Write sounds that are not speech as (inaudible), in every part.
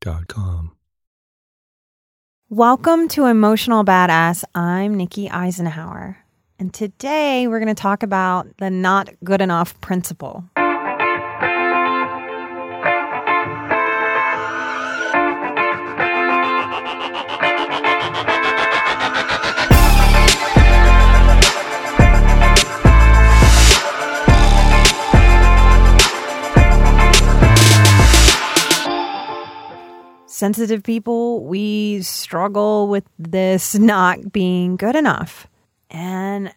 calmhistory.com Welcome to Emotional Badass. I'm Nikki Eisenhower. And today we're going to talk about the not good enough principle. Sensitive people, we struggle with this not being good enough. And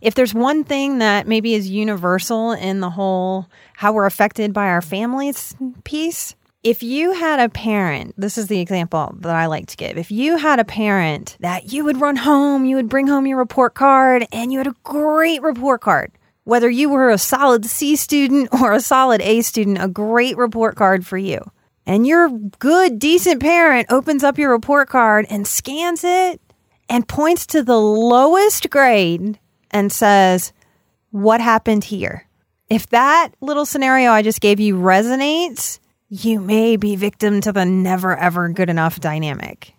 if there's one thing that maybe is universal in the whole how we're affected by our families piece, if you had a parent, this is the example that I like to give. If you had a parent that you would run home, you would bring home your report card, and you had a great report card, whether you were a solid C student or a solid A student, a great report card for you and your good, decent parent opens up your report card and scans it and points to the lowest grade and says, What happened here? If that little scenario I just gave you resonates, you may be victim to the never ever good enough dynamic.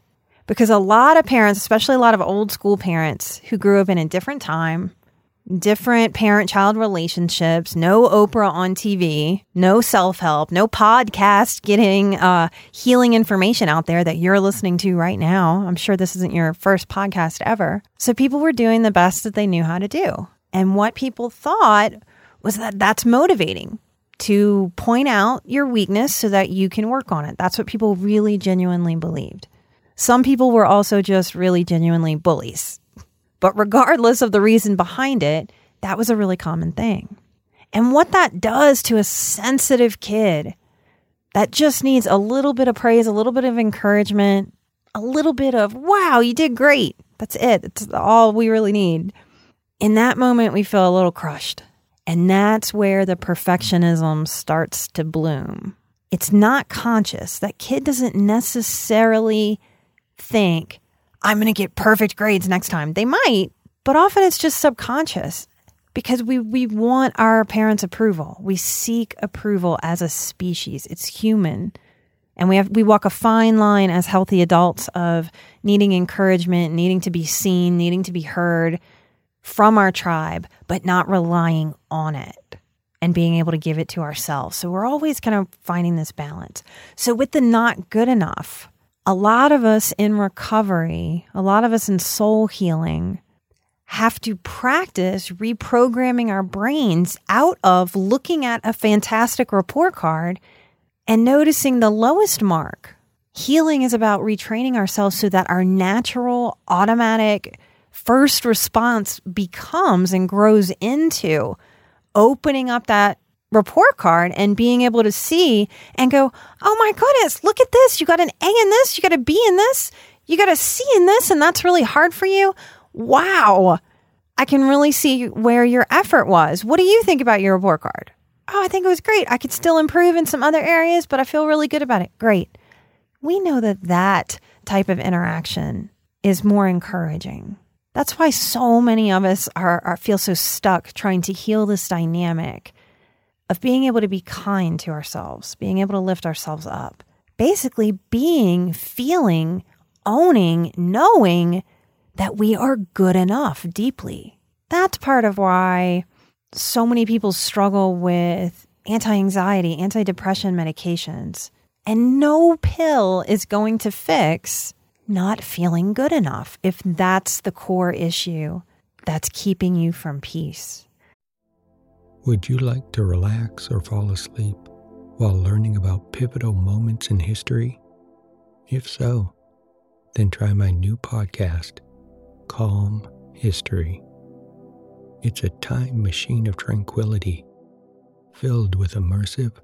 Because a lot of parents, especially a lot of old school parents who grew up in a different time, different parent child relationships, no Oprah on TV, no self help, no podcast getting uh, healing information out there that you're listening to right now. I'm sure this isn't your first podcast ever. So people were doing the best that they knew how to do. And what people thought was that that's motivating to point out your weakness so that you can work on it. That's what people really genuinely believed. Some people were also just really genuinely bullies but regardless of the reason behind it, that was a really common thing. And what that does to a sensitive kid that just needs a little bit of praise, a little bit of encouragement, a little bit of, wow, you did great. That's it. That's all we really need. In that moment, we feel a little crushed. And that's where the perfectionism starts to bloom. It's not conscious. That kid doesn't necessarily think, I'm going to get perfect grades next time. They might, but often it's just subconscious because we, we want our parents' approval. We seek approval as a species. It's human. And we have we walk a fine line as healthy adults of needing encouragement, needing to be seen, needing to be heard from our tribe, but not relying on it and being able to give it to ourselves. So we're always kind of finding this balance. So with the not good enough, a lot of us in recovery, a lot of us in soul healing, have to practice reprogramming our brains out of looking at a fantastic report card and noticing the lowest mark. Healing is about retraining ourselves so that our natural, automatic first response becomes and grows into opening up that report card and being able to see and go, oh my goodness, look at this. You got an A in this, you got a B in this, you got a C in this, and that's really hard for you. Wow. I can really see where your effort was. What do you think about your report card? Oh, I think it was great. I could still improve in some other areas, but I feel really good about it. Great. We know that that type of interaction is more encouraging. That's why so many of us are, are feel so stuck trying to heal this dynamic of being able to be kind to ourselves, being able to lift ourselves up. Basically, being, feeling, owning, knowing that we are good enough deeply. That's part of why so many people struggle with anti anxiety, anti depression medications. And no pill is going to fix not feeling good enough if that's the core issue that's keeping you from peace. Would you like to relax or fall asleep while learning about pivotal moments in history? If so, then try my new podcast, Calm History. It's a time machine of tranquility filled with immersive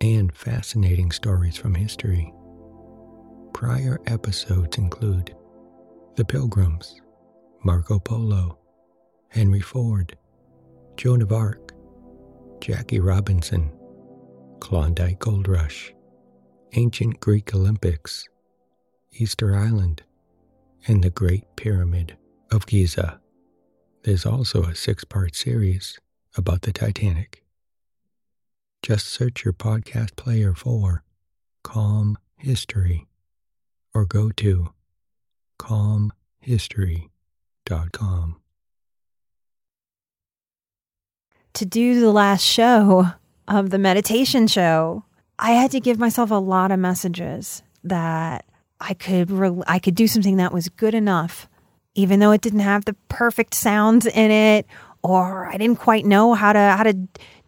and fascinating stories from history. Prior episodes include The Pilgrims, Marco Polo, Henry Ford, Joan of Arc, Jackie Robinson, Klondike Gold Rush, Ancient Greek Olympics, Easter Island, and the Great Pyramid of Giza. There's also a six part series about the Titanic. Just search your podcast player for Calm History or go to calmhistory.com. To do the last show of the meditation show, I had to give myself a lot of messages that I could re- I could do something that was good enough even though it didn't have the perfect sounds in it or I didn't quite know how to how to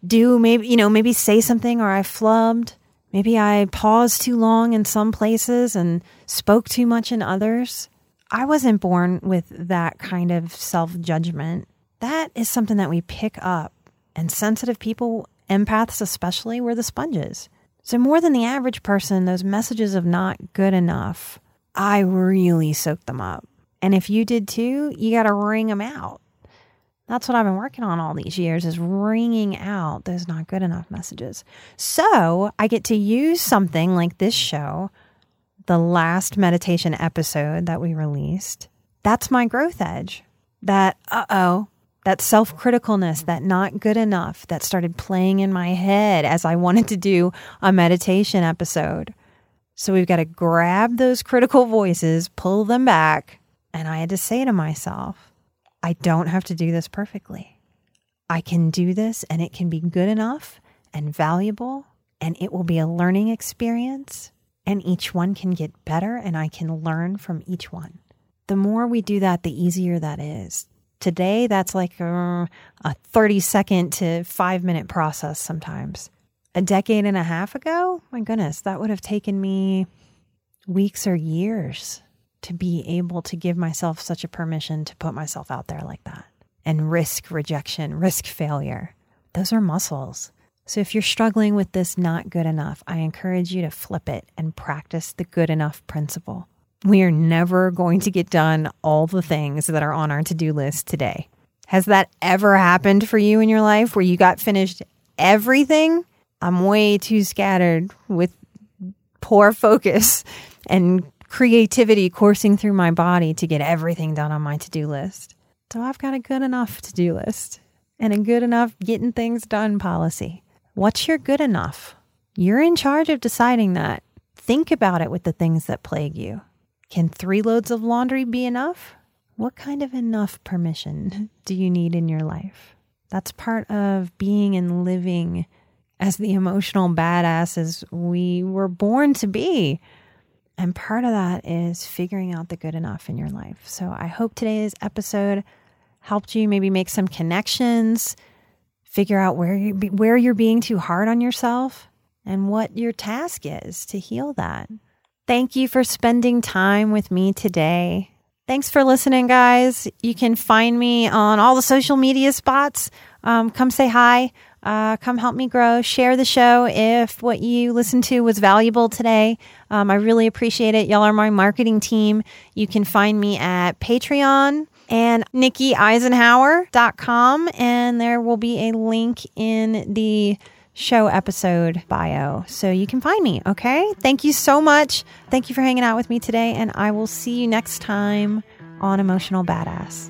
do maybe you know maybe say something or I flubbed. Maybe I paused too long in some places and spoke too much in others. I wasn't born with that kind of self-judgment. That is something that we pick up and sensitive people empaths especially were the sponges so more than the average person those messages of not good enough I really soaked them up and if you did too you got to wring them out that's what I've been working on all these years is wringing out those not good enough messages. So I get to use something like this show, the last meditation episode that we released. That's my growth edge. That, uh oh, that self criticalness, that not good enough that started playing in my head as I wanted to do a meditation episode. So we've got to grab those critical voices, pull them back. And I had to say to myself, I don't have to do this perfectly. I can do this and it can be good enough and valuable and it will be a learning experience and each one can get better and I can learn from each one. The more we do that, the easier that is. Today, that's like a, a 30 second to five minute process sometimes. A decade and a half ago, my goodness, that would have taken me weeks or years to be able to give myself such a permission to put myself out there like that and risk rejection, risk failure. Those are muscles. So if you're struggling with this not good enough, I encourage you to flip it and practice the good enough principle. We are never going to get done all the things that are on our to do list today. Has that ever happened for you in your life where you got finished everything? I'm way too scattered with poor focus and creativity coursing through my body to get everything done on my to do list. So I've got a good enough to do list and a good enough getting things done policy. What's your good enough? You're in charge of deciding that. Think about it with the things that plague you. Can three loads of laundry be enough? What kind of enough permission (laughs) do you need in your life? That's part of being and living as the emotional badasses we were born to be. And part of that is figuring out the good enough in your life. So I hope today's episode helped you maybe make some connections, figure out where you where you're being too hard on yourself and what your task is to heal that. Thank you for spending time with me today. Thanks for listening, guys. You can find me on all the social media spots. Um, come say hi. Uh, come help me grow. Share the show if what you listened to was valuable today. Um, I really appreciate it. Y'all are my marketing team. You can find me at Patreon and NikkiEisenhower.com, and there will be a link in the show episode bio so you can find me. Okay. Thank you so much. Thank you for hanging out with me today, and I will see you next time on Emotional Badass.